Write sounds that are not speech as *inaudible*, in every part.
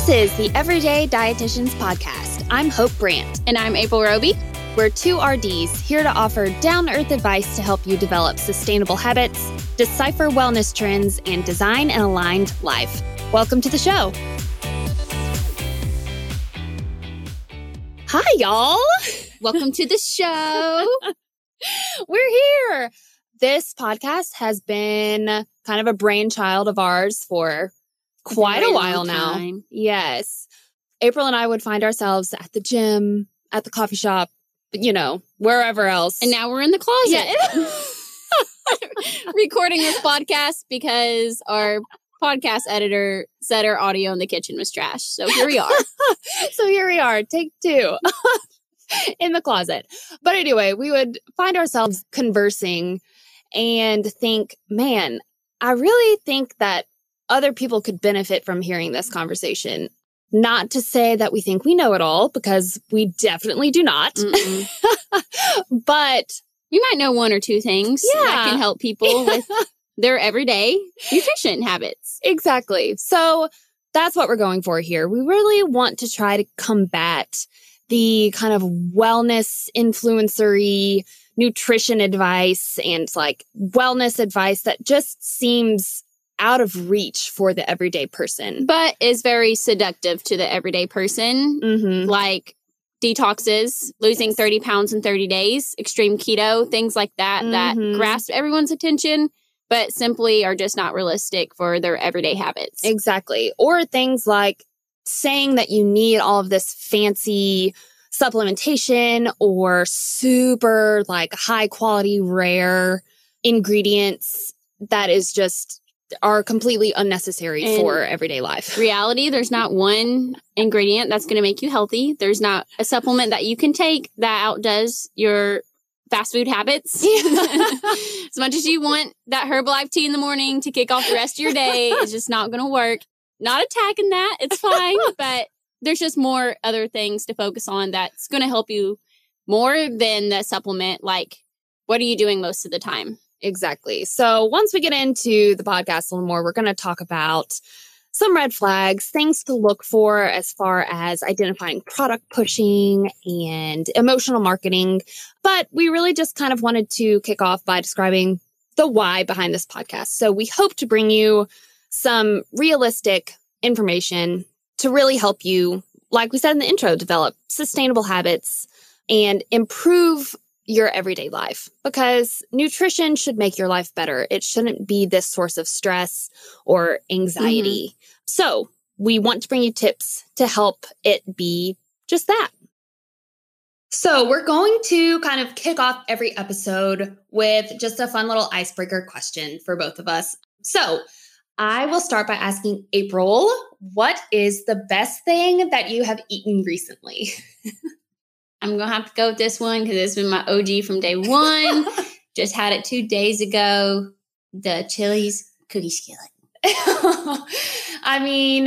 This is the Everyday Dietitians Podcast. I'm Hope Brandt. And I'm April Roby. We're two RDs here to offer down earth advice to help you develop sustainable habits, decipher wellness trends, and design an aligned life. Welcome to the show. Hi, y'all. Welcome to the show. *laughs* We're here. This podcast has been kind of a brainchild of ours for quite a while now. Time. Yes. April and I would find ourselves at the gym, at the coffee shop, you know, wherever else. And now we're in the closet yeah. *laughs* recording this podcast because our podcast editor said our audio in the kitchen was trash. So here we are. *laughs* so here we are, take two *laughs* in the closet. But anyway, we would find ourselves conversing and think, man, I really think that other people could benefit from hearing this conversation. Not to say that we think we know it all, because we definitely do not. *laughs* But you might know one or two things yeah. that can help people *laughs* with their everyday nutrition habits. Exactly. So that's what we're going for here. We really want to try to combat the kind of wellness influencery nutrition advice and like wellness advice that just seems out of reach for the everyday person. But is very seductive to the everyday person. Mm-hmm. Like detoxes, losing Yes. 30 pounds in 30 days, extreme keto, things like that, that Mhm. grasp everyone's attention, but simply are just not realistic for their everyday habits. Exactly. Or things like saying that you need all of this fancy supplementation or super like high quality rare ingredients that is just are completely unnecessary And for everyday life. *laughs* Reality, there's not one ingredient that's going to make you healthy. There's not a supplement that you can take that outdoes your fast food habits. *laughs* as much as you want that Herbalife tea in the morning to kick off the rest of your day, it's just not going to work. Not attacking that, it's fine, *laughs* but there's just more other things to focus on that's going to help you more than the supplement. Like, what are you doing most of the time? Exactly. So once we get into the podcast a little more, we're going to talk about some red flags, things to look for as far as identifying product pushing and emotional marketing. But we really just kind of wanted to kick off by describing the why behind this podcast. So we hope to bring you some realistic information to really help you, like we said in the intro, develop sustainable habits and improve your everyday life because nutrition should make your life better. It shouldn't be this source of stress or anxiety. Mm-hmm. So, we want to bring you tips to help it be just that. So, we're going to kind of kick off every episode with just a fun little icebreaker question for both of us. So, I will start by asking April, what is the best thing that you have eaten recently? *laughs* I'm gonna have to go with this one because it's been my OG from day one. *laughs* Just had it two days ago. The Chili's cookie skillet. *laughs* I mean,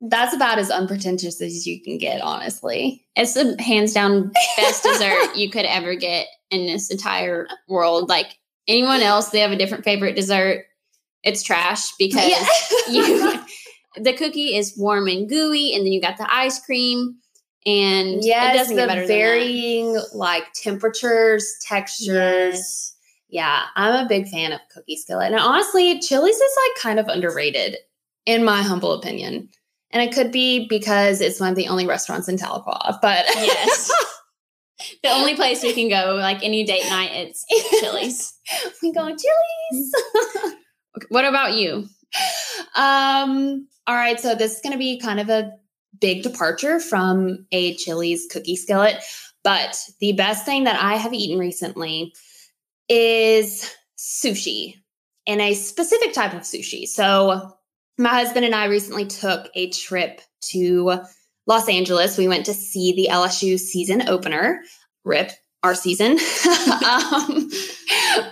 that's about as unpretentious as you can get, honestly. It's the hands down best *laughs* dessert you could ever get in this entire world. Like anyone else, they have a different favorite dessert. It's trash because you the cookie is warm and gooey, and then you got the ice cream, and it yes, doesn't get the better than that. varying like temperatures, textures. Yeah, I'm a big fan of Cookie Skillet. And honestly, Chili's is like kind of underrated, in my humble opinion. And it could be because it's one of the only restaurants in Tahlequah, but Yes. *laughs* the only place we can go, like any date night, it's Chili's. *laughs* we go Chili's. What about you? *laughs* Um, all right, so this is going to be kind of a big departure from a Chili's cookie skillet, but the best thing that I have eaten recently is sushi and a specific type of sushi. So, my husband and I recently took a trip to Los Angeles. We went to see the LSU season opener, RIP, our season. *laughs* um,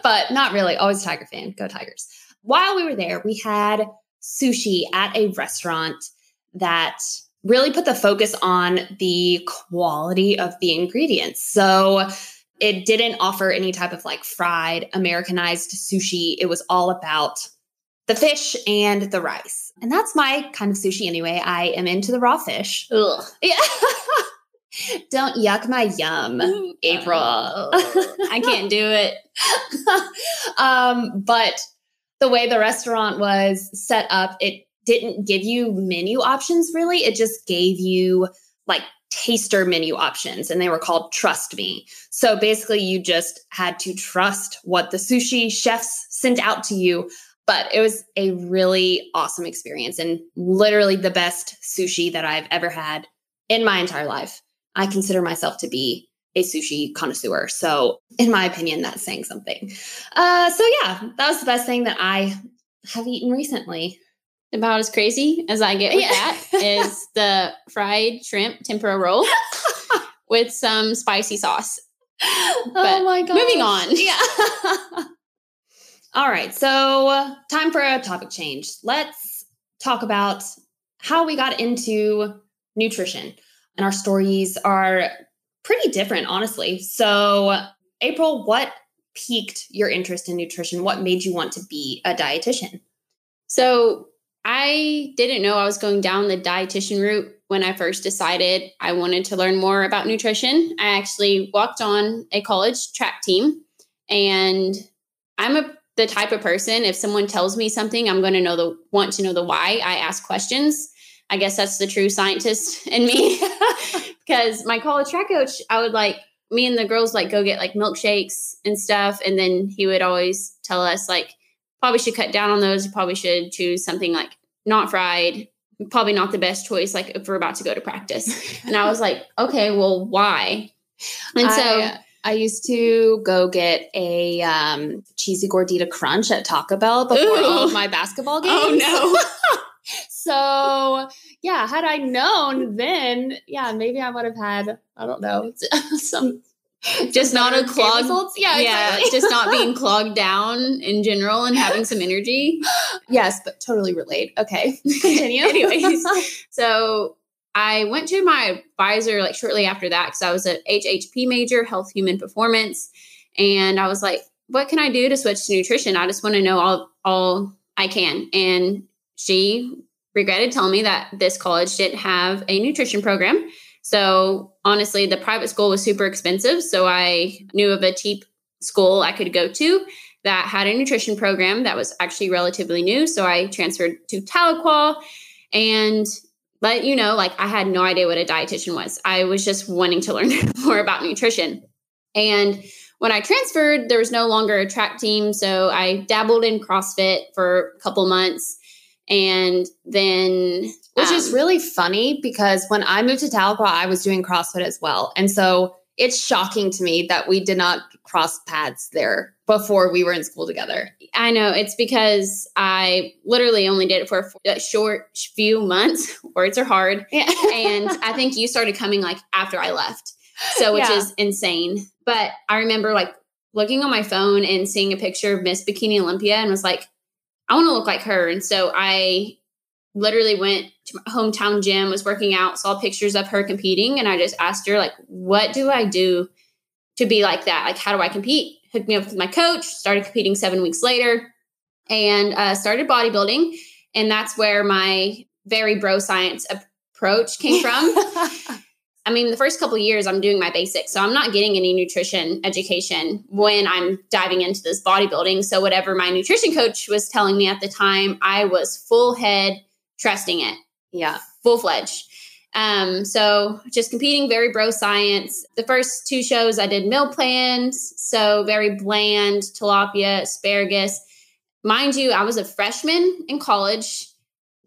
but not really. Always Tiger fan. Go Tigers. While we were there, we had sushi at a restaurant that really put the focus on the quality of the ingredients. So it didn't offer any type of like fried Americanized sushi. It was all about the fish and the rice. And that's my kind of sushi anyway. I am into the raw fish. Ugh. Yeah. *laughs* Don't yuck my yum, *laughs* April. *laughs* I can't do it. um, but the way the restaurant was set up, it didn't give you menu options really. It just gave you like taster menu options and they were called trust me. So basically you just had to trust what the sushi chefs sent out to you. But it was a really awesome experience and literally the best sushi that I've ever had in my entire life. I consider myself to be a sushi connoisseur. So, in my opinion, that's saying something. Uh, so, yeah, that was the best thing that I have eaten recently. About as crazy as I get with Yeah. that *laughs* is the fried shrimp tempura roll *laughs* with some spicy sauce. oh my god. moving on. Yeah. *laughs* All right. So, uh, time for a topic change. Let's talk about how we got into nutrition. And our stories are pretty different, honestly. So, April, what piqued your interest in nutrition? What made you want to be a dietitian? So I didn't know I was going down the dietitian route when I first decided I wanted to learn more about nutrition. I actually walked on a college track team and I'm a the type of person if someone tells me something I'm going to know the want to know the why. I ask questions. I guess that's the true scientist in me *laughs* because my college track coach I would like me and the girls like go get like milkshakes and stuff and then he would always tell us like probably should cut down on those. You probably should choose something like not fried. Probably not the best choice, like if we're about to go to practice. *laughs* And I was like, okay, well, why? And so, I, I used to go get a um, cheesy gordita crunch at Taco Bell before all of my basketball games. oh no. *laughs* So yeah, had I known then, yeah, maybe I would have had I don't know *laughs* some *laughs* Just not a better game clogged- results. Yeah, yeah, exactly. just not *laughs* being clogged down in general and having some energy. *gasps* yes, but totally relate. Okay, *laughs* continue. Anyways. So I went to my advisor like shortly after that because I was a HHP major, health human performance, and I was like, "What can I do to switch to nutrition? I just want to know all all I can." And she regretted telling me that this college didn't have a nutrition program. So honestly, the private school was super expensive. So I knew of a cheap school I could go to that had a nutrition program that was actually relatively new. So I transferred to Tahlequah and but you know, like I had no idea what a dietitian was. I was just wanting to *laughs* learn more about nutrition. And when I transferred, there was no longer a track team. So I dabbled in CrossFit for a couple months. And then, Which is um, really funny because when I moved to Tahlequah, I was doing CrossFit as well, and so it's shocking to me that we did not cross paths there before we were in school together. I know it's because I literally only did it for a short few months. *laughs* Words are hard. Yeah. and I think you started coming like after I left. So, which Yeah. is insane. But I remember like looking on my phone and seeing a picture of Miss Bikini Olympia and was like, I want to look like her. And so I literally went hometown gym, was working out, saw pictures of her competing, and I just asked her, like, what do I do to be like that? Like, how do I compete? Hooked me up with my coach, started competing seven weeks later, and uh, started bodybuilding. And that's where my very bro science approach came *laughs* from. I mean, the first couple of years, I'm doing my basics. So I'm not getting any nutrition education when I'm diving into this bodybuilding. So, whatever my nutrition coach was telling me at the time, I was full head trusting it, yeah. full fledged. Um, so, just competing, very bro science. The first two shows, I did meal plans. So, very bland tilapia, asparagus. Mind you, I was a freshman in college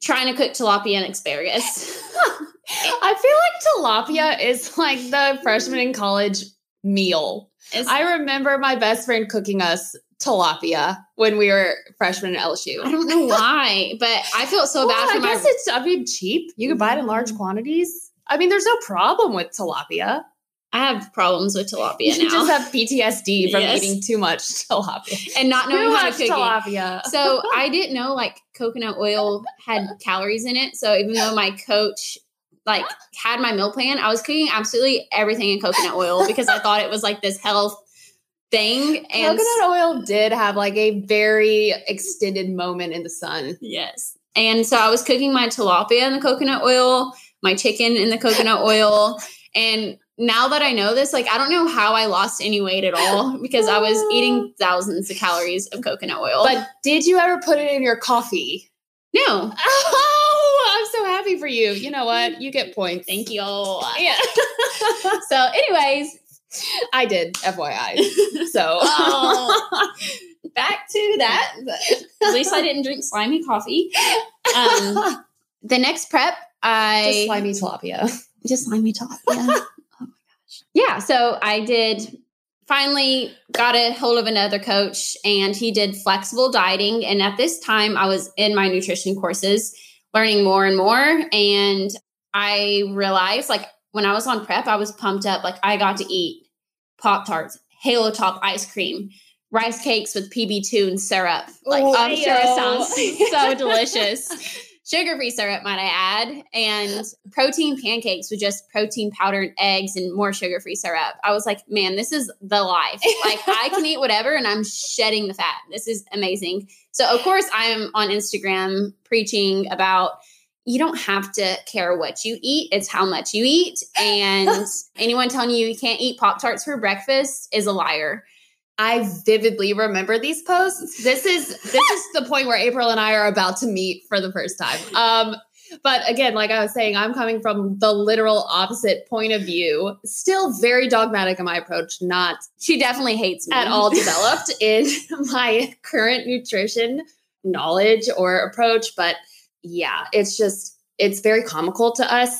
trying to cook tilapia and asparagus. *laughs* I feel like tilapia is like the freshman in college meal. It's- I remember my best friend cooking us tilapia when we were freshmen at LSU. I don't know why, but I felt so Well, bad for I my. guess it's I mean cheap. You could buy it in large mm-hmm. quantities. I mean, there's no problem with tilapia. I have problems with tilapia You now, just have PTSD from Yes. eating too much *laughs* tilapia. and not knowing too how to cook it. tilapia. So *laughs* I didn't know like coconut oil had calories in it. So even though my coach like had my meal plan, I was cooking absolutely everything in coconut oil because I thought it was like this health thing. And Coconut oil did have like a very extended moment in the sun. yes. And so I was cooking my tilapia in the coconut oil, my chicken in the coconut *laughs* oil. And now that I know this, like I don't know how I lost any weight at all because I was eating *laughs* thousands of calories of coconut oil. But did you ever put it in your coffee? no. *laughs* Oh, I'm so happy for you. You know what? Mm. You get points. Thank you. Yeah. So, anyways, *laughs* I did, FYI. *laughs* So Oh. *laughs* back to that. At least I didn't drink slimy coffee. Um, the next prep, I just slimy tilapia. just slimy. Yeah. oh my gosh. Yeah. So I did finally got a hold of another coach and he did flexible dieting. And at this time I was in my nutrition courses learning more and more. And I realized like when I was on prep, I was pumped up. Like I got to eat Pop Tarts, Halo Top ice cream, rice cakes with PB2 and syrup. Like Oh, I'm sure it sounds *laughs* so delicious sugar free syrup, might I add, and protein pancakes with just protein powder and eggs and more sugar free syrup. I was like, man, this is the life. Like, *laughs* I can eat whatever and I'm shedding the fat. This is amazing. So, of course, I'm on Instagram preaching about you don't have to care what you eat, it's how much you eat. And *laughs* anyone telling you you can't eat Pop Tarts for breakfast is a liar. I vividly remember these posts. This is this is the point where April and I are about to meet for the first time. Um, but again, like I was saying, I'm coming from the literal opposite point of view. Still very dogmatic in my approach, not She definitely hates me at all developed in *laughs* my current nutrition knowledge or approach. But yeah, it's just it's very comical to us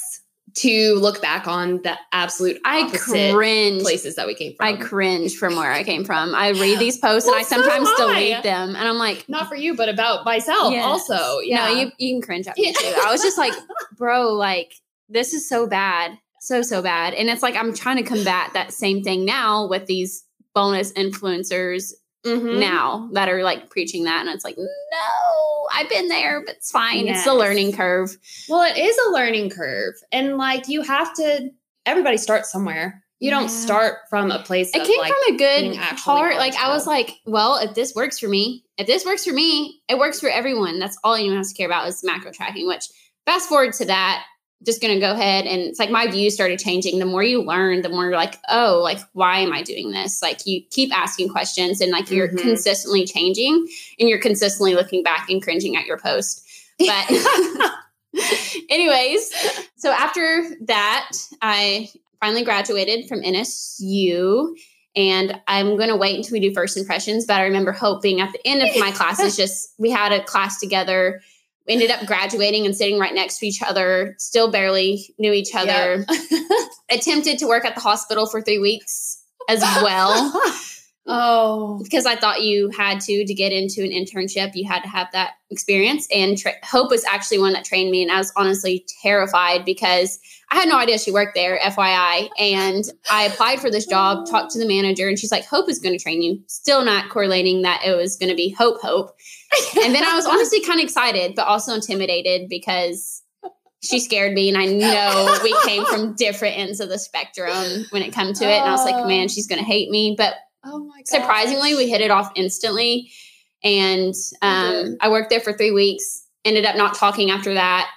to look back on the absolute I cringe. places that we came from. I cringe from where I came from. I read these *gasps* posts and Well, I so sometimes do I. delete them, and I'm like, not for you, but about myself Yes. also. Yeah. no, you you can cringe at me too. I was just like, *laughs* bro, like this is so bad, so so bad, and it's like I'm trying to combat that same thing now with these bonus influencers Mhm. now that are like preaching that, and it's like, no, I've been there, but it's fine. It's the Yes. learning curve. Well, it is a learning curve. And like you have to everybody starts somewhere. You don't start from a place It of came like from a good heart. Like I was like, well, if this works for me, if this works for me, it works for everyone. That's all anyone has to care about is macro tracking. Which fast forward to that, just gonna go ahead and it's like my views started changing. The more you learn, the more you're like, oh, like why am I doing this? Like you keep asking questions and like you're Mhm. consistently changing and you're consistently looking back and cringing at your post. But *laughs* anyways, so after that, I finally graduated from NSU and I'm going to wait until we do first impressions. But I remember hoping at the end of my classes, *laughs* just we had a class together. We ended up graduating and sitting right next to each other, still barely knew each other. *laughs* Attempted to work at the hospital for three weeks as well *laughs* oh. because I thought you had to to get into an internship. You had to have that experience. And tra- Hope was actually one that trained me, and I was honestly terrified because I had no idea she worked there, FYI. And I applied for this job, talked to the manager, and she's like, "Hope is going to train you." Still not correlating that it was going to be Hope Hope. And then I was honestly kind of excited, but also intimidated because. She scared me, and I know we came from different ends of the spectrum when it come to it. And I was like, Oh. "Man, she's going to hate me." But Oh my surprisingly we hit it off instantly and um, did. i worked there for three weeks ended up not talking after that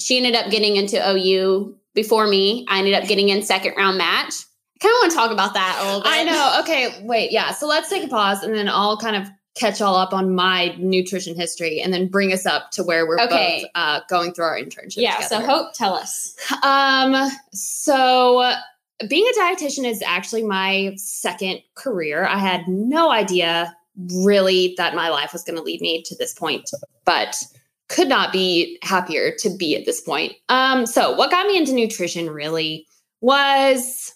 she ended up getting into ou before me i ended up getting in second round match i kind of want to talk about that a little bit I know. Okay, wait. Yeah. So let's take a pause and then I'll kind of catch all up on my nutrition history and then bring us up to where we're Okay. both uh, going through our internship. yeah so hope tell us Um, so being a dietitian is actually my second career. I had no idea really that my life was going to lead me to this point, but could not be happier to be at this point. Um, so what got me into nutrition really was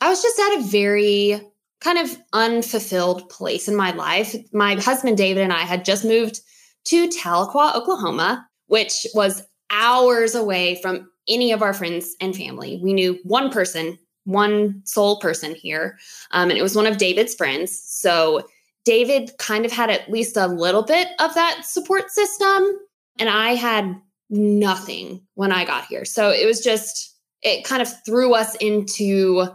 I was just at a very kind of unfulfilled place in my life. My husband David and I had just moved to Tahlequah, Oklahoma, which was hours away from any of our friends and family. We knew one person, one sole person here, um, and it was one of David's friends. So David kind of had at least a little bit of that support system, and I had nothing when I got here. So it was just, it kind of threw us into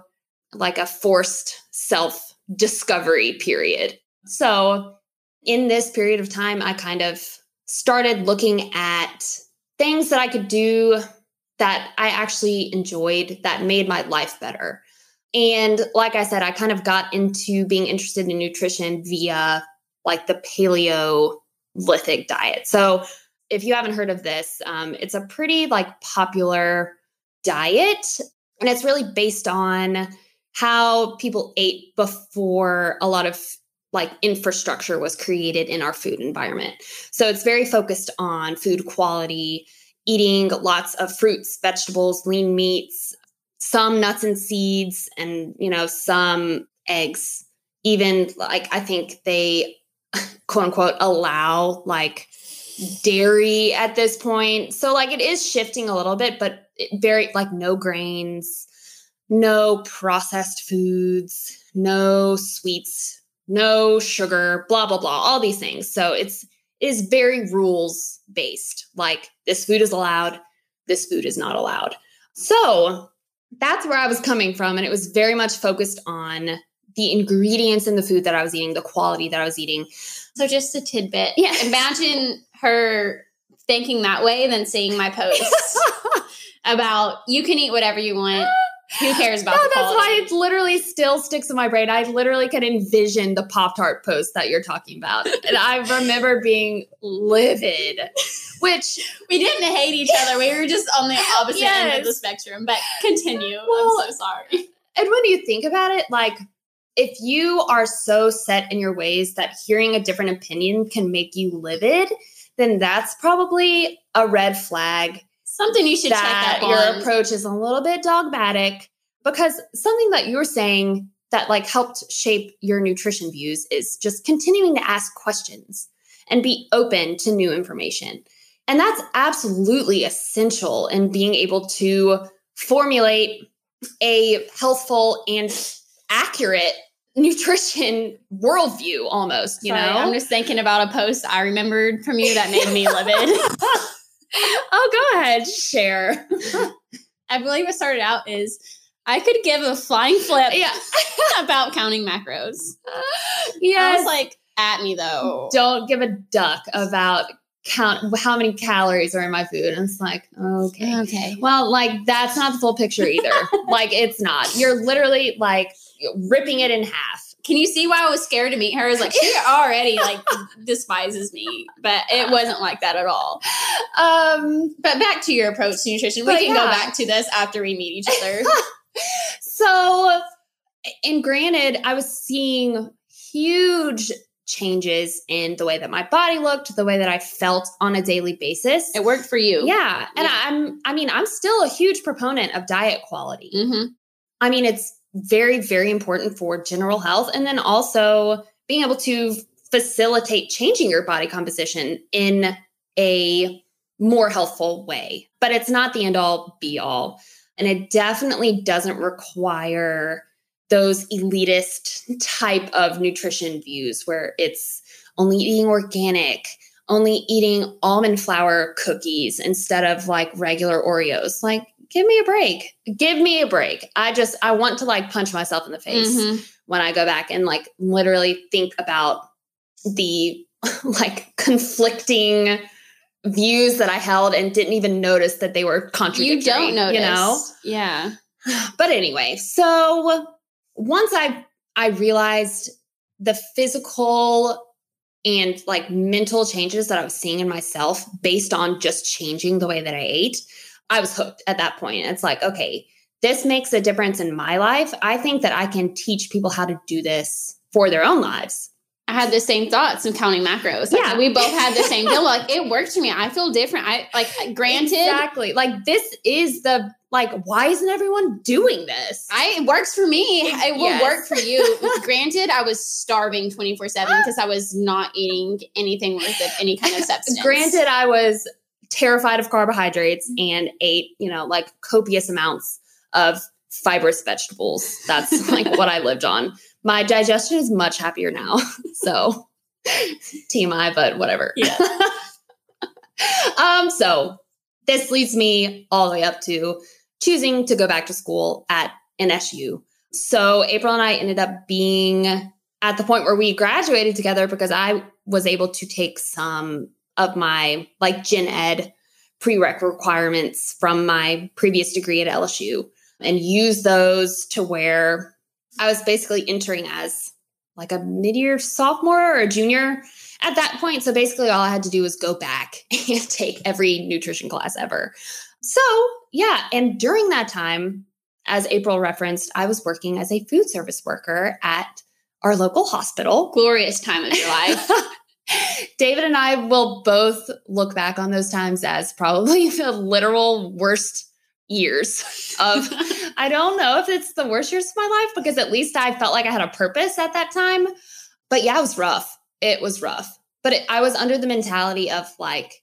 like a forced self discovery period. So, in this period of time, I kind of started looking at things that I could do that I actually enjoyed that made my life better. And like I said, I kind of got into being interested in nutrition via like the Paleolithic diet. So, if you haven't heard of this, um, it's a pretty like popular diet, and it's really based on how people ate before a lot of like infrastructure was created in our food environment. So it's very focused on food quality, eating lots of fruits, vegetables, lean meats, some nuts and seeds and you know some eggs. Even like I think they *laughs* quote unquote allow like dairy at this point. So like it is shifting a little bit but very like no grains, no processed foods, no sweets, no sugar, blah blah blah, all these things. So it's is very rules based. Like this food is allowed, this food is not allowed. So that's where I was coming from and it was very much focused on the ingredients in the food that I was eating, the quality that I was eating. So just a tidbit. Yeah. *laughs* Imagine her thinking that way, then seeing my posts *laughs* about you can eat whatever you want. Ah. Who cares about no, that's quality? why it literally still sticks in my brain. I literally can envision the Pop Tart post that you're talking about. And I *laughs* remember being livid, which we didn't hate each other. We were just on the opposite end of the spectrum. But continue. Well, I'm so sorry. and when you think about it, like if you are so set in your ways that hearing a different opinion can make you livid, then that's probably a red flag Something you should that check up your on. approach is a little bit dogmatic because something that you're saying that like helped shape your nutrition views is just continuing to ask questions and be open to new information. And that's absolutely essential in being able to formulate a healthful and accurate nutrition worldview almost, you Sorry, know? I'm just thinking about a post I remembered from you that made me livid. *laughs* oh, go ahead, share. *laughs* I believe what started out is I could give a flying flip yeah. *laughs* about counting macros. I Yes. was like, at me though. don't give a duck about count how many calories are in my food. And it's like, okay. Okay. Well, like that's not the full picture either. *laughs* like it's not. You're literally like ripping it in half. Can you see why I was scared to meet her? Is like she *laughs* already like despises me, but it wasn't like that at all. Um But back to your approach to nutrition. We can go back to this after we meet each other. *laughs* so and granted, I was seeing huge changes in the way that my body looked, the way that I felt on a daily basis. it worked for you. Yeah. And Yeah. I'm I mean, I'm still a huge proponent of diet quality. hmm I mean, it's very, very important for general health. And then also being able to facilitate changing your body composition in a more healthful way. But it's not the end all be all. And it definitely doesn't require those elitist type of nutrition views where it's only eating organic, only eating almond flour cookies instead of like regular Oreos. Like, give me a break. Give me a break. I just, I want to like punch myself in the face Mhm. when I go back and like literally think about the *laughs* like conflicting views that I held and didn't even notice that they were contradictory. You don't notice. you know? Yeah. *sighs* but anyway, so once I I realized the physical and like mental changes that I was seeing in myself based on just changing the way that I ate, I was hooked at that point. It's like, okay, this makes a difference in my life. I think that I can teach people how to do this for their own lives. I had the same thoughts of counting macros. Like, Yeah. we both had the same deal. *laughs* Like it worked for me. I feel different. I like granted, Exactly. Like this is the like why isn't everyone doing this? I it works for me. It will Yes. work for you. *laughs* granted, I was starving 24-7 *laughs* because I was not eating anything worth of any kind of substance. Granted, I was terrified of carbohydrates and ate, you know, like copious amounts of fibrous vegetables. That's *laughs* like what I lived on. My digestion is much happier now. *laughs* So *laughs* TMI, but whatever. Yeah. um, so this leads me all the way up to choosing to go back to school at NSU. So April and I ended up being at the point where we graduated together because I was able to take some of my like gen ed prereq requirements from my previous degree at LSU and use those to where I was basically entering as like a mid-year sophomore or a junior at that point. So basically all I had to do was go back *laughs* and take every nutrition class ever. So, yeah, and during that time, as April referenced, I was working as a food service worker at our local hospital. Glorious time of your life. *laughs* David and I will both look back on those times as probably *laughs* the literal worst years of *laughs* I don't know if it's the worst years of my life because at least I felt like I had a purpose at that time. But yeah, it was rough. It was rough. But it, I was under the mentality of like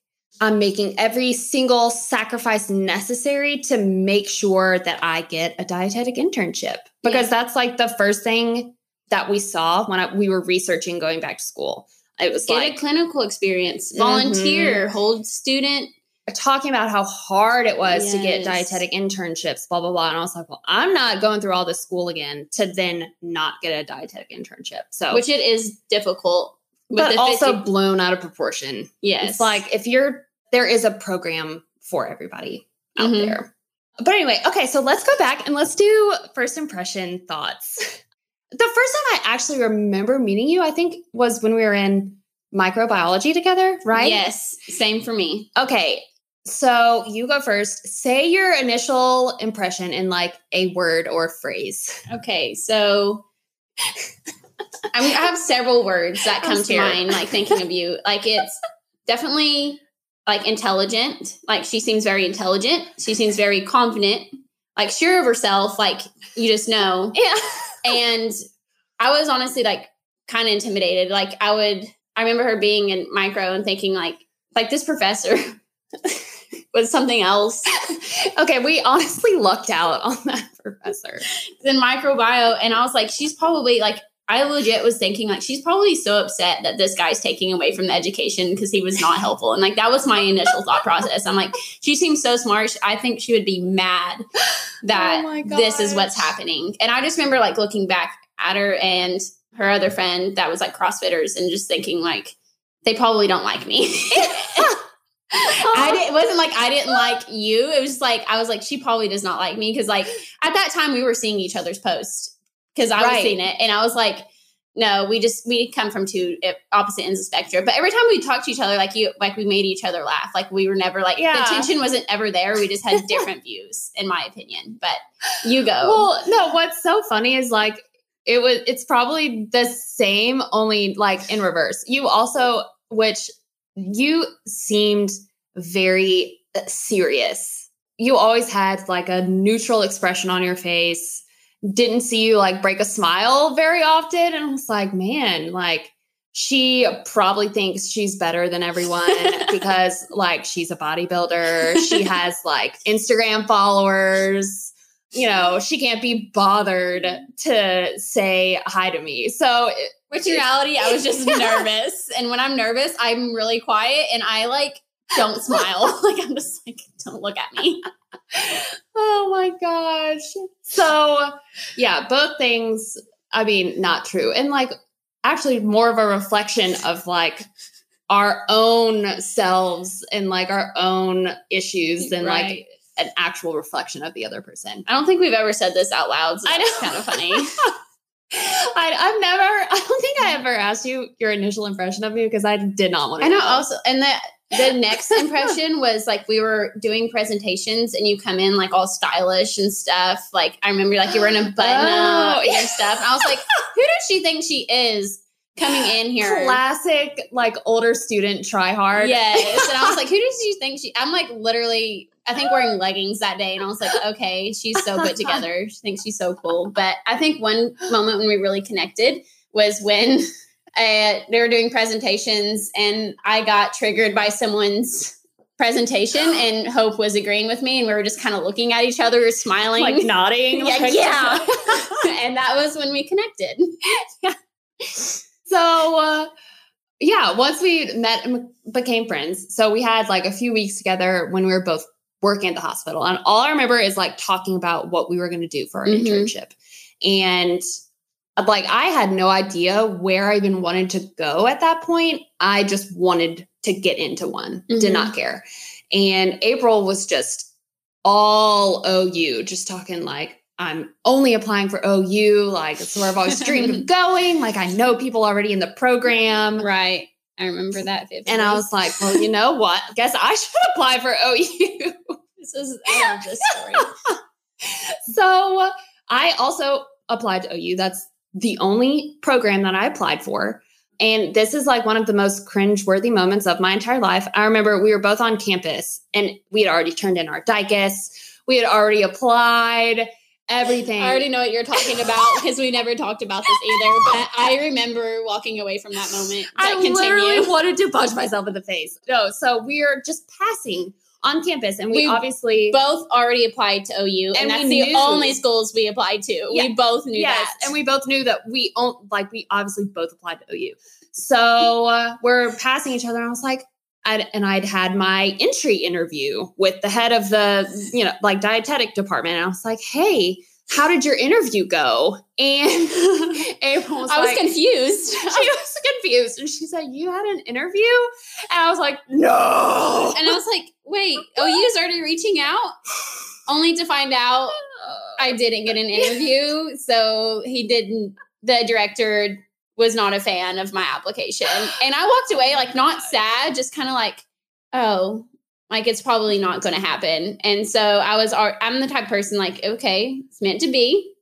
I'm making every single sacrifice necessary to make sure that I get a dietetic internship because yeah. that's like the first thing that we saw when I, we were researching going back to school. It was get like a clinical experience, volunteer, mm-hmm. hold student. Talking about how hard it was yes. to get dietetic internships, blah blah blah, and I was like, "Well, I'm not going through all this school again to then not get a dietetic internship." So, which it is difficult, but also 50- blown out of proportion. Yes, it's like if you're there is a program for everybody out mm-hmm. there. But anyway, okay, so let's go back and let's do first impression thoughts. *laughs* The first time I actually remember meeting you, I think, was when we were in microbiology together, right? Yes, same for me. Okay, so you go first. Say your initial impression in like a word or phrase. Okay, so *laughs* I, mean, I have several words that come to mind, like thinking of you. Like it's definitely like intelligent. Like she seems very intelligent. She seems very confident, like sure of herself. Like you just know. Yeah and I was honestly like kind of intimidated. Like I would, I remember her being in micro and thinking like, like this professor *laughs* was something else. *laughs* okay, we honestly lucked out on that *laughs* professor. in microbio, and I was like, she's probably like I legit was thinking like she's probably so upset that this guy's taking away from the education because he was not helpful. And like that was my initial thought process. I'm like, she seems so smart. I think she would be mad *gasps* that oh this is what's happening. And I just remember like looking back at her and her other friend that was like CrossFitters and just thinking like they probably don't like me. *laughs* *laughs* I didn't, it wasn't like I didn't like you. It was like I was like she probably does not like me because like at that time we were seeing each other's posts because I right. was seeing it and I was like, no, we just we come from two opposite ends of spectrum. But every time we talked to each other, like you, like we made each other laugh. Like we were never like yeah. the tension wasn't ever there. We just had *laughs* different views, in my opinion. But you go. Well, no, what's so funny is like it was. It's probably the same, only like in reverse. You also, which you seemed very uh, serious. You always had like a neutral expression on your face didn't see you like break a smile very often. And I was like, man, like she probably thinks she's better than everyone *laughs* because like she's a bodybuilder. She has like Instagram followers. You know, she can't be bothered to say hi to me. So, which in reality, I was just *laughs* nervous. And when I'm nervous, I'm really quiet and I like don't smile. *laughs* like I'm just like, don't look at me. oh my gosh. So, yeah, both things, I mean, not true. And like, actually, more of a reflection of like our own selves and like our own issues than right. like an actual reflection of the other person. I don't think we've ever said this out loud. So I know. kind of funny. *laughs* I, have never, I don't think I ever asked you your initial impression of me because I did not want to. I know, know. also, and that the next impression was like we were doing presentations and you come in like all stylish and stuff. Like I remember like you were in a button up oh, and stuff. And I was like, who does she think she is coming in here? Classic like older student try hard. Yes. And I was like, who does she think she I'm like literally I think wearing leggings that day and I was like, okay, she's so put together. She thinks she's so cool. But I think one moment when we really connected was when uh, they were doing presentations and I got triggered by someone's presentation *gasps* and Hope was agreeing with me and we were just kind of looking at each other, smiling. Like nodding. *laughs* yeah. Like, yeah. *laughs* and that was when we connected. yeah. *laughs* So, uh, yeah, once we met and became friends, so we had like a few weeks together when we were both working at the hospital. And all I remember is like talking about what we were going to do for our mm-hmm. internship. And like I had no idea where I even wanted to go at that point. I just wanted to get into one, Mhm. did not care. And April was just all OU, just talking like, I'm only applying for OU. Like, it's where I've always dreamed of *laughs* going. Like, I know people already in the program. Right. I remember that. vividly. And I was like, well, you know what? *laughs* Guess I should apply for OU. this is, I love this story. *laughs* so I also applied to OU. That's the only program that I applied for. And this is like one of the most cringe-worthy moments of my entire life. I remember we were both on campus and we had already turned in our DICAS. We had already applied everything. I already know what you're talking about because we never talked about this either. But I remember walking away from that moment. But I continue. literally wanted to punch myself in the face. No, so we are just passing on campus, and we, We obviously both already applied to OU, and, And that's the knew- only schools we applied to. Yeah. We both knew yes, that. and we both knew that we own like we obviously both applied to OU. So uh, we're passing each other, and I was like. I'd, and I'd had my entry interview with the head of the, you know, like dietetic department. And I was like, "Hey, how did your interview go?" And *laughs* April was I was like, confused. *laughs* she was confused, and she said, "You had an interview?" And I was like, "No." and I was like, wait, oh, OU's already reaching out? Only to find out I didn't get an interview. So he didn't, the director was not a fan of my application. And I walked away like not sad, just kind of like, oh, like it's probably not going to happen. And so I was, I'm the type of person like, okay, it's meant to be.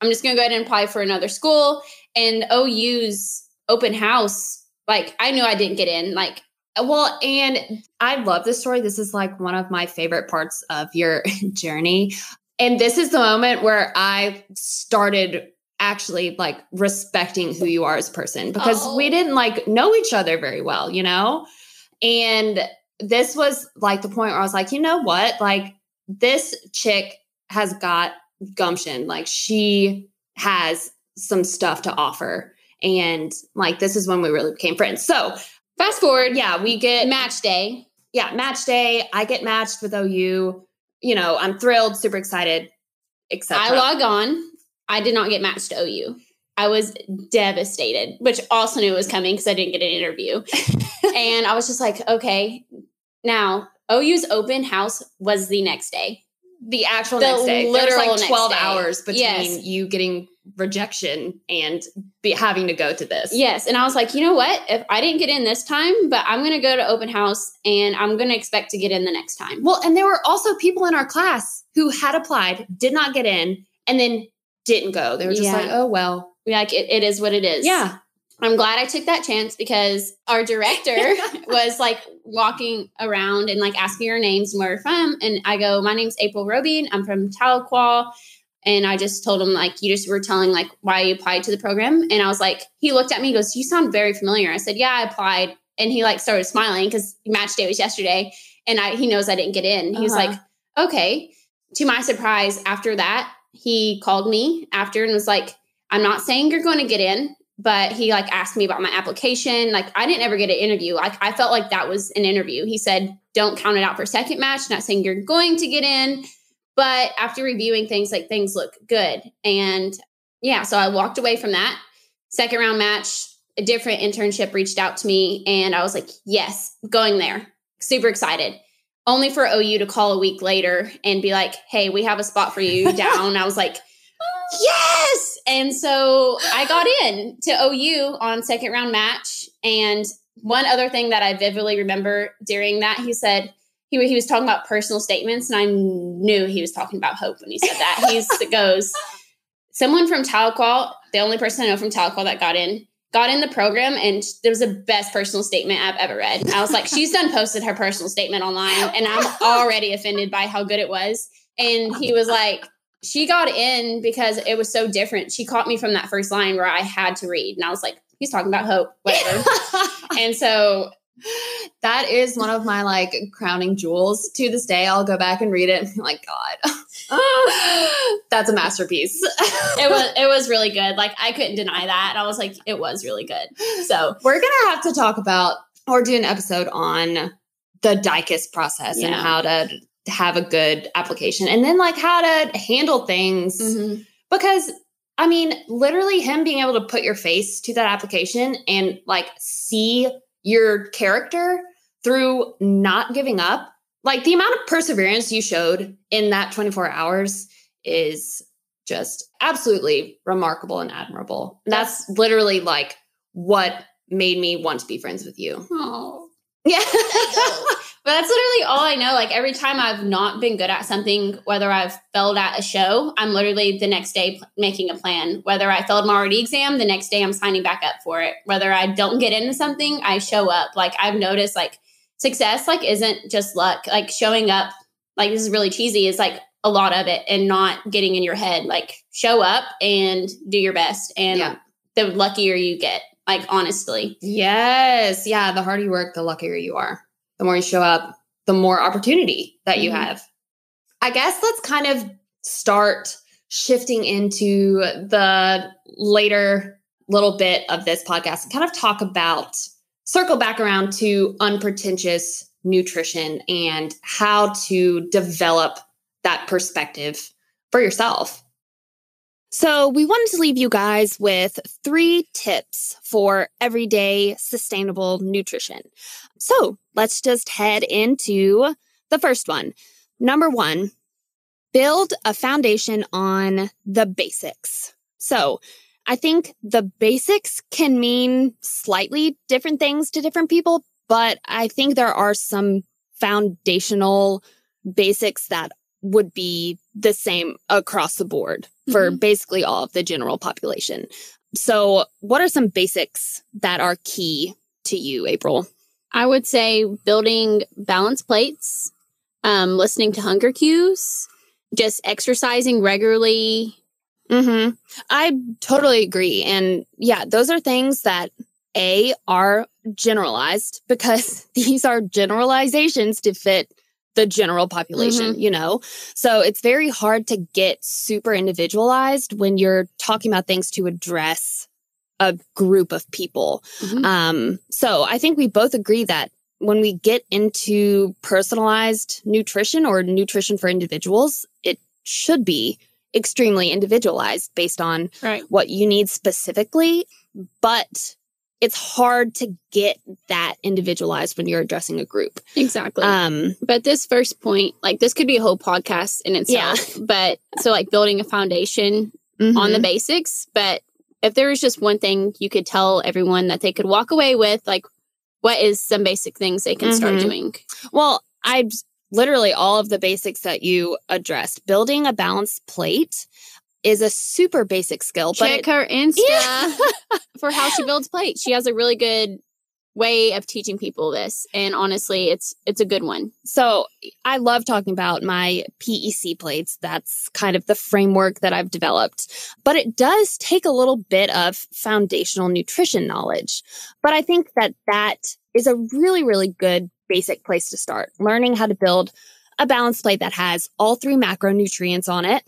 I'm just going to go ahead and apply for another school. And OU's open house, like I knew I didn't get in. Like Well, and I love this story. This is like one of my favorite parts of your *laughs* journey. And this is the moment where I started actually like respecting who you are as a person because Oh. we didn't like know each other very well, you know? And this was like the point where I was like, you know what? Like this chick has got gumption. Like she has some stuff to offer. And like this is when we really became friends. So fast forward, yeah, we get match day. yeah, match day. I get matched with OU. You know, I'm thrilled, super excited, etc. I log on. I did not get matched to OU. I was devastated, which also knew it was coming because I didn't get an interview. *laughs* and I was just like, okay, now OU's open house was the next day. the actual The next day. There was literal like 12 day. hours between Yes. you getting rejection and be, having to go to this. Yes. And I was like, you know what? If I didn't get in this time, but I'm going to go to open house and I'm going to expect to get in the next time. Well, and there were also people in our class who had applied, did not get in, and then didn't go. They were just Yeah. like, oh, well. Like, it, it is what it is. Yeah. I'm glad I took that chance because our director *laughs* was like walking around and like asking our names and where we're from. And I go, My name's April Roby. I'm from Tahlequah. And I just told him, like, you just were telling like why you applied to the program. And I was like, he looked at me, he goes, You sound very familiar. I said, Yeah, I applied. And he like started smiling because match day was yesterday. And I he knows I didn't get in. He was Uh-huh. like, Okay. To my surprise, after that, he called me after and was like, I'm not saying you're going to get in, but he like asked me about my application. Like I didn't ever get an interview. Like I felt like that was an interview. He said, "Don't count it out for second match." Not saying you're going to get in, but after reviewing things, like things look good. And yeah, so I walked away from that second round match. A different internship reached out to me, and I was like, "Yes, going there." Super excited. Only for OU to call a week later and be like, "Hey, we have a spot for you *laughs* down." I was like, yes! And so i got in to ou on second round match. And one other thing that i vividly remember during that he said he, he was talking about personal statements and i knew he was talking about hope when he said that. He *laughs* goes someone from Tahlequah, the only person i know from Tahlequah that got in got in the program and it was the best personal statement i've ever read. I was like she's done posted her personal statement online and i'm already offended by how good it was. And he was like she got in because it was so different. She caught me from that first line where I had to read, and I was like, "He's talking about hope, whatever." *laughs* and so, that is one of my like crowning jewels to this day. I'll go back and read it. and be like, God, *laughs* that's a masterpiece. it was it was really good. Like I couldn't deny that. And I was like, it was really good. So We're gonna have to talk about or do an episode on the DICAS process and how to have a good application and then like how to handle things mhm. because I mean, literally him being able to put your face to that application and like see your character through not giving up. Like the amount of perseverance you showed in that 24 hours is just absolutely remarkable and admirable. That's literally like what made me want to be friends with you. Oh. Yeah. *laughs* But that's literally all I know. Like every time I've not been good at something, whether I've failed at a show, I'm literally the next day pl- making a plan. Whether I failed my RD exam, the next day I'm signing back up for it. Whether I don't get into something, I show up. Like I've noticed like success like isn't just luck. Like showing up, like this is really cheesy, is like a lot of it and not getting in your head. Like show up and do your best. And Yeah. the luckier you get, like honestly. yes. Yeah. The harder you work, the luckier you are. The more you show up, the more opportunity that you Mhm. have. I guess let's kind of start shifting into the later little bit of this podcast and kind of talk about circle back around to unpretentious nutrition and how to develop that perspective for yourself. So, we wanted to leave you guys with three tips for everyday sustainable nutrition. So, let's just head into the first one. Number one, build a foundation on the basics. So, I think the basics can mean slightly different things to different people, but I think there are some foundational basics that would be the same across the board for Mhm. basically all of the general population. So, what are some basics that are key to you, April? I would say building balance plates, um, listening to hunger cues, just exercising regularly. Mm-hmm. I totally agree. And yeah, those are things that A are generalized because *laughs* these are generalizations to fit the general population, you know? So it's very hard to get super individualized when you're talking about things to address a group of people. Mhm. Um, so I think we both agree that when we get into personalized nutrition or nutrition for individuals, it should be extremely individualized based on Right. what you need specifically. But it's hard to get that individualized when you're addressing a group. Exactly. Um, but this first point, like this could be a whole podcast in itself. *laughs* But so like building a foundation on the mhm. basics. But if there was just one thing you could tell everyone that they could walk away with, like what is some basic things they can start Mhm. doing? Well, I literally all of the basics that you addressed. Building a balanced plate is a super basic skill, but Check her Insta Yeah. *laughs* for how she builds plates. She has a really good way of teaching people this. And honestly, it's it's a good one. So I love talking about my PEC plates. That's kind of the framework that I've developed. But it does take a little bit of foundational nutrition knowledge. But I think that that is a really, really good basic place to start. Learning how to build a balanced plate that has all three macronutrients on it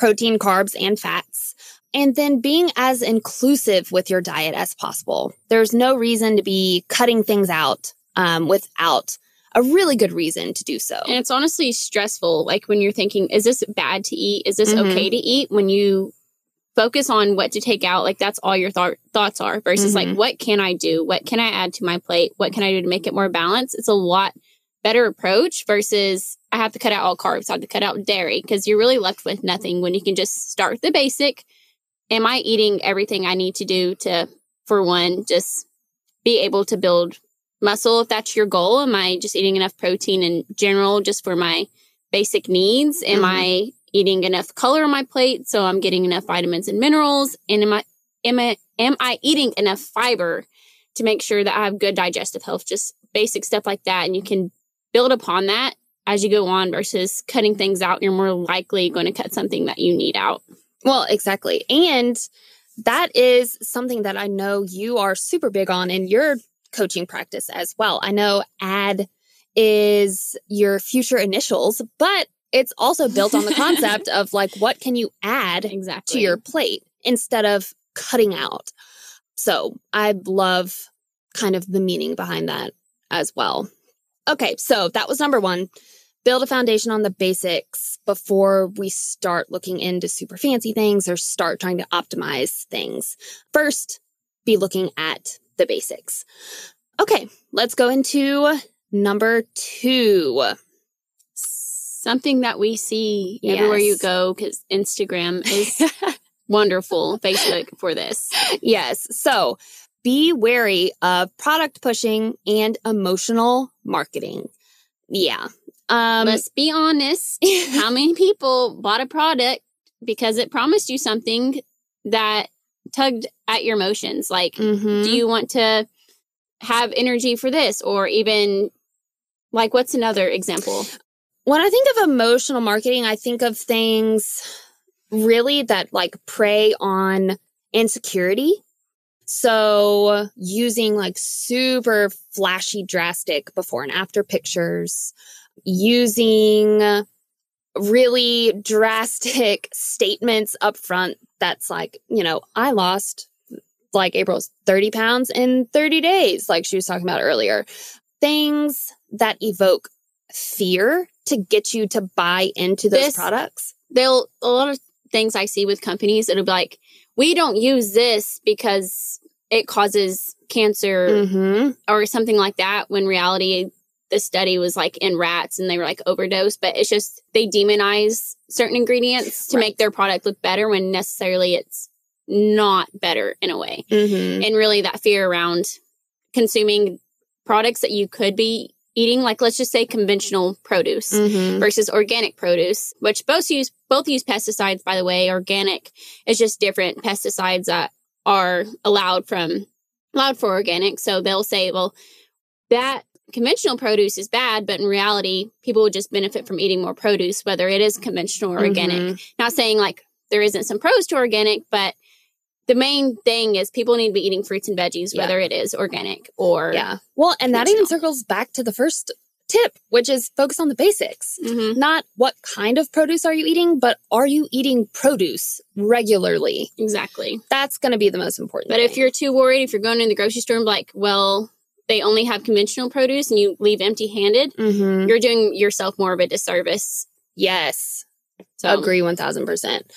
protein, carbs, and fats. And then being as inclusive with your diet as possible. There's no reason to be cutting things out um, without a really good reason to do so. And it's honestly stressful. Like when you're thinking, is this bad to eat? Is this Mhm. okay to eat? When you focus on what to take out, like that's all your thought thoughts are versus like, Mhm. what can I do? What can I add to my plate? What can I do to make it more balanced? It's a lot better approach versus I have to cut out all carbs. I have to cut out dairy because you're really left with nothing when you can just start the basic. Am I eating everything I need to do to, for one, just be able to build muscle if that's your goal? Am I just eating enough protein in general just for my basic needs? Am Mhm. I eating enough color on my plate so I'm getting enough vitamins and minerals? And am I am I am I eating enough fiber to make sure that I have good digestive health? Just basic stuff like that. And you can build upon that as you go on versus cutting things out. You're more likely going to cut something that you need out. Well, exactly. And that is something that I know you are super big on in your coaching practice as well. I know AD is your future initials, but it's also built on the concept *laughs* of like, what can you add Exactly. to your plate instead of cutting out? So I love kind of the meaning behind that as well. Okay, so that was number one build a foundation on the basics before we start looking into super fancy things or start trying to optimize things. First, be looking at the basics. Okay, let's go into number two. Something that we see everywhere you go because Instagram is *laughs* wonderful, Facebook for this. Yes. So be wary of product pushing and emotional marketing. Yeah. Um, Let's be honest. *laughs* How many people bought a product because it promised you something that tugged at your emotions? Like, mhm. do you want to have energy for this? Or even, like, what's another example? when I think of emotional marketing, I think of things really that like prey on insecurity. So using like super flashy, drastic before and after pictures, using really drastic *laughs* statements up front that's like, you know, I lost like April's 30 pounds in 30 days, like she was talking about earlier. Things that evoke fear to get you to buy into those This- products. They'll, a lot of things I see with companies, it'll be like, we don't use this because it causes cancer Mm-hmm. or something like that when reality the study was like in rats and they were like overdose but it's just they demonize certain ingredients to Right. make their product look better when necessarily it's not better in a way Mm-hmm. and really that fear around consuming products that you could be eating like let's just say conventional produce Mm-hmm. versus organic produce, which both use both use pesticides. By the way, organic is just different pesticides that are allowed from allowed for organic. So they'll say, well, that conventional produce is bad, but in reality, people would just benefit from eating more produce, whether it is conventional or organic. Mhm. Not saying like there isn't some pros to organic, but the main thing is people need to be eating fruits and veggies, Yeah. whether it is organic or Yeah. Well, and that even circles back to the first tip, which is focus on the basics. Mhm. Not what kind of produce are you eating, but are you eating produce regularly? exactly. That's going to be the most important. But if you're too worried, if you're going to the grocery store and be like, well, they only have conventional produce and you leave empty handed, Mhm. you're doing yourself more of a disservice. yes, So agree 1000%.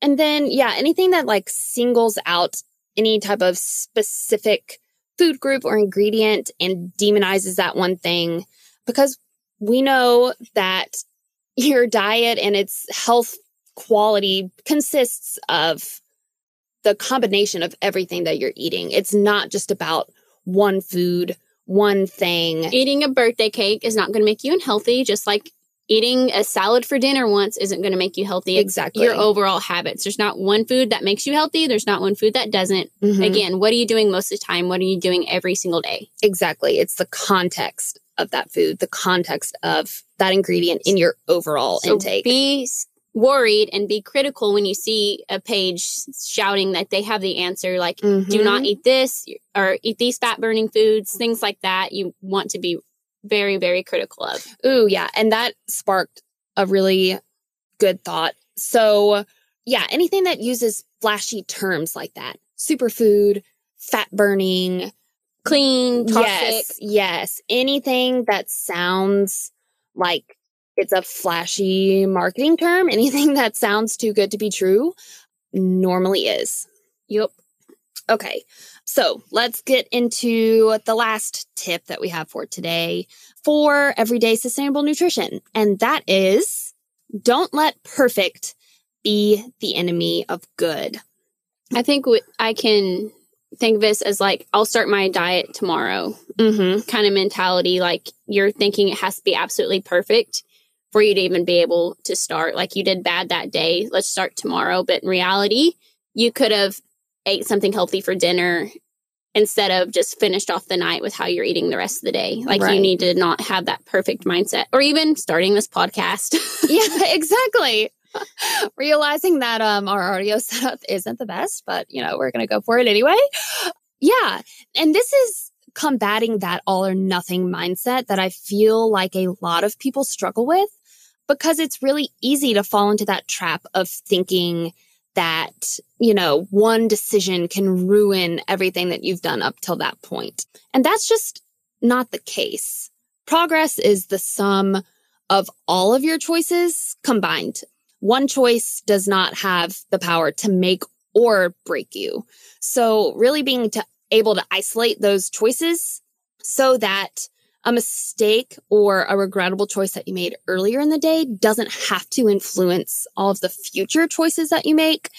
And then, yeah, anything that like singles out any type of specific food group or ingredient and demonizes that one thing because we know that *laughs* your diet and its health quality consists of the combination of everything that you're eating. It's not just about one food, one thing. eating a birthday cake is not going to make you unhealthy, just like eating a salad for dinner once isn't going to make you healthy. It's Exactly. Your overall habits. There's not one food that makes you healthy. There's not one food that doesn't. Mhm. Again, what are you doing most of the time? What are you doing every single day? Exactly. It's the context of that food, the context of that ingredient in your overall So intake. be worried and be critical when you see a page shouting that they have the answer like do Mhm. not eat this or eat these fat burning foods things like that you want to be very very critical of Ooh, yeah. And that sparked a really good thought. So, yeah, anything that uses flashy terms like that superfood, fat burning, clean toxic yes, yes, anything that sounds like it's a flashy marketing term, anything that sounds too good to be true, normally is. yep Okay, so let's get into the last tip that we have for today for everyday sustainable nutrition. And that is don't let perfect be the enemy of good. i think w- i can think of this as like i'll start my diet tomorrow Mm-hmm. kind of mentality like you're thinking it has to be absolutely perfect for you to even be able to start like you did bad that day let's start tomorrow but in reality you could have ate something healthy for dinner instead of just finished off the night with how you're eating the rest of the day like Right. you need to not have that perfect mindset or even starting this podcast *laughs* yeah, exactly. *laughs* Realizing that um our audio *laughs* setup isn't the best, but you know, we're gonna go for it anyway. Yeah. And this is combating that all or nothing mindset that I feel like a lot of people struggle with because it's really easy to fall into that trap of thinking that, you know, one decision can ruin everything that you've done up till that point. And that's just not the case. Progress is the sum of all of your choices combined. One choice does not have the power to make or break you. So really being to, able to isolate those choices so that a mistake or a regrettable choice that you made earlier in the day doesn't have to influence all of the future choices that you make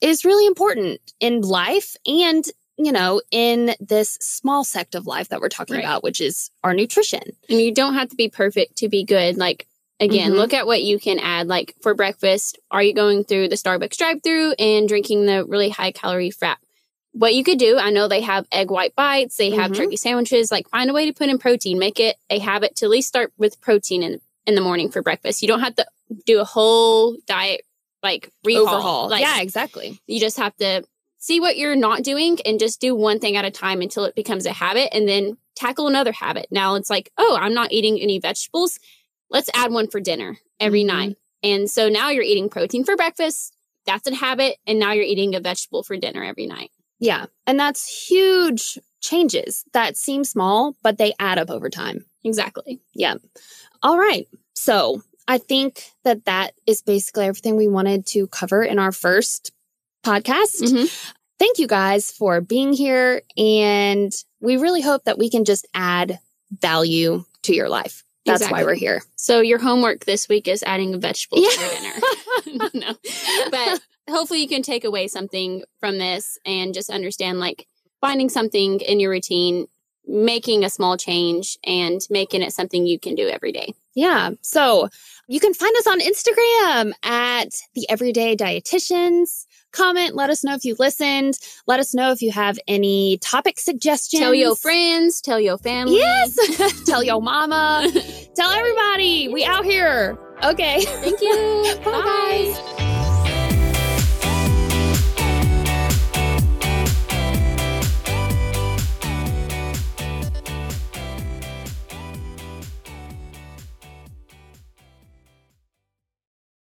is really important in life and you know, in this small sect of life that we're talking right. about, which is our nutrition. And you don't have to be perfect to be good. Like, again, mm-hmm. look at what you can add. Like, for breakfast, are you going through the Starbucks drive through and drinking the really high calorie frap? What you could do, I know they have egg white bites, they have mm-hmm. turkey sandwiches. Like, find a way to put in protein. Make it a habit to at least start with protein in, in the morning for breakfast. You don't have to do a whole diet like rehaul. Overhaul. Like, yeah, exactly. You just have to see what you're not doing and just do one thing at a time until it becomes a habit and then tackle another habit. Now it's like, oh, I'm not eating any vegetables. Let's add one for dinner every mm-hmm. night. And so now you're eating protein for breakfast. That's a habit. And now you're eating a vegetable for dinner every night. Yeah. And that's huge changes that seem small, but they add up over time. Exactly. Yeah. All right. So I think that that is basically everything we wanted to cover in our first podcast. Mm-hmm. Thank you guys for being here. And we really hope that we can just add value to your life. That's exactly. why we're here. So your homework this week is adding vegetables yeah. for dinner. *laughs* no, but hopefully you can take away something from this and just understand like finding something in your routine, making a small change and making it something you can do every day. Yeah. So you can find us on Instagram at the Everyday Dietitians comment. Let us know if you listened. Let us know if you have any topic suggestions. Tell your friends, tell your family. Yes. *laughs* tell your mama. *laughs* tell everybody. We out here. Okay. Thank you. *laughs* Bye. Bye.